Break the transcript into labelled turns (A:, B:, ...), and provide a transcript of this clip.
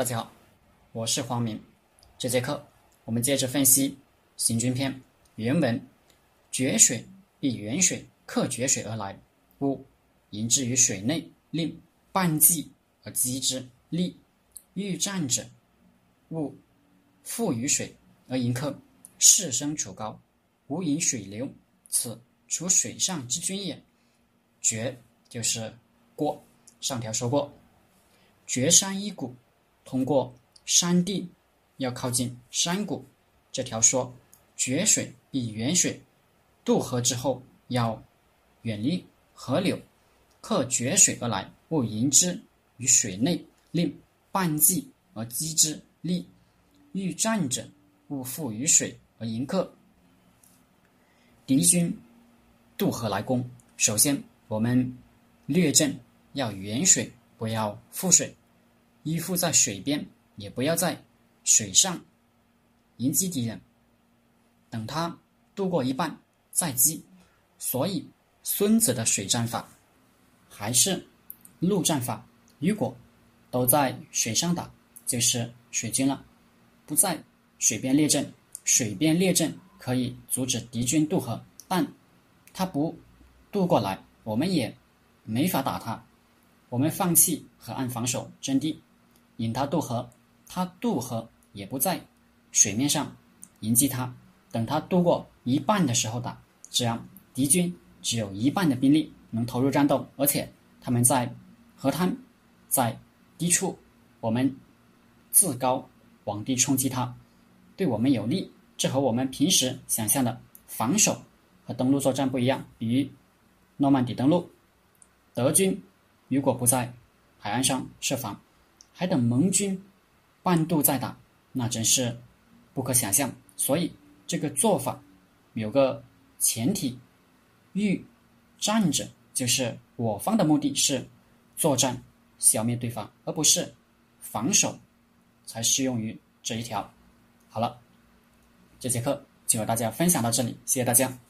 A: 大家好，我是黄明。这节课我们接着分析《行军篇》原文：“决水必远水克决水而来，故迎之于水内，令半济而击之。利欲战者，勿复于水而迎客。势生处高，无引水流，此处水上之君也。决就是过，上条说过，决山一谷。”通过山地要靠近山谷，这条说决水比远水，渡河之后要远离河流，克决水而来，勿迎之于水内，令半济而击之。利欲战者，勿复于水而迎客。敌军渡河来攻，首先我们略阵要远水，不要覆水。依附在水边，也不要在水上迎击敌人。等他渡过一半再击。所以，孙子的水战法还是陆战法。如果都在水上打，就是水军了。不在水边列阵，水边列阵可以阻止敌军渡河，但他不渡过来，我们也没法打他。我们放弃河岸防守阵地。引他渡河，他渡河也不在水面上迎击他，等他渡过一半的时候打，这样敌军只有一半的兵力能投入战斗，而且他们在河滩在低处，我们自高往低冲击他，对我们有利。这和我们平时想象的防守和登陆作战不一样。比如诺曼底登陆，德军如果不在海岸上设防。还等盟军半渡再打，那真是不可想象。所以这个做法有个前提：欲战者，就是我方的目的是作战消灭对方，而不是防守，才适用于这一条。好了，这节课就和大家分享到这里，谢谢大家。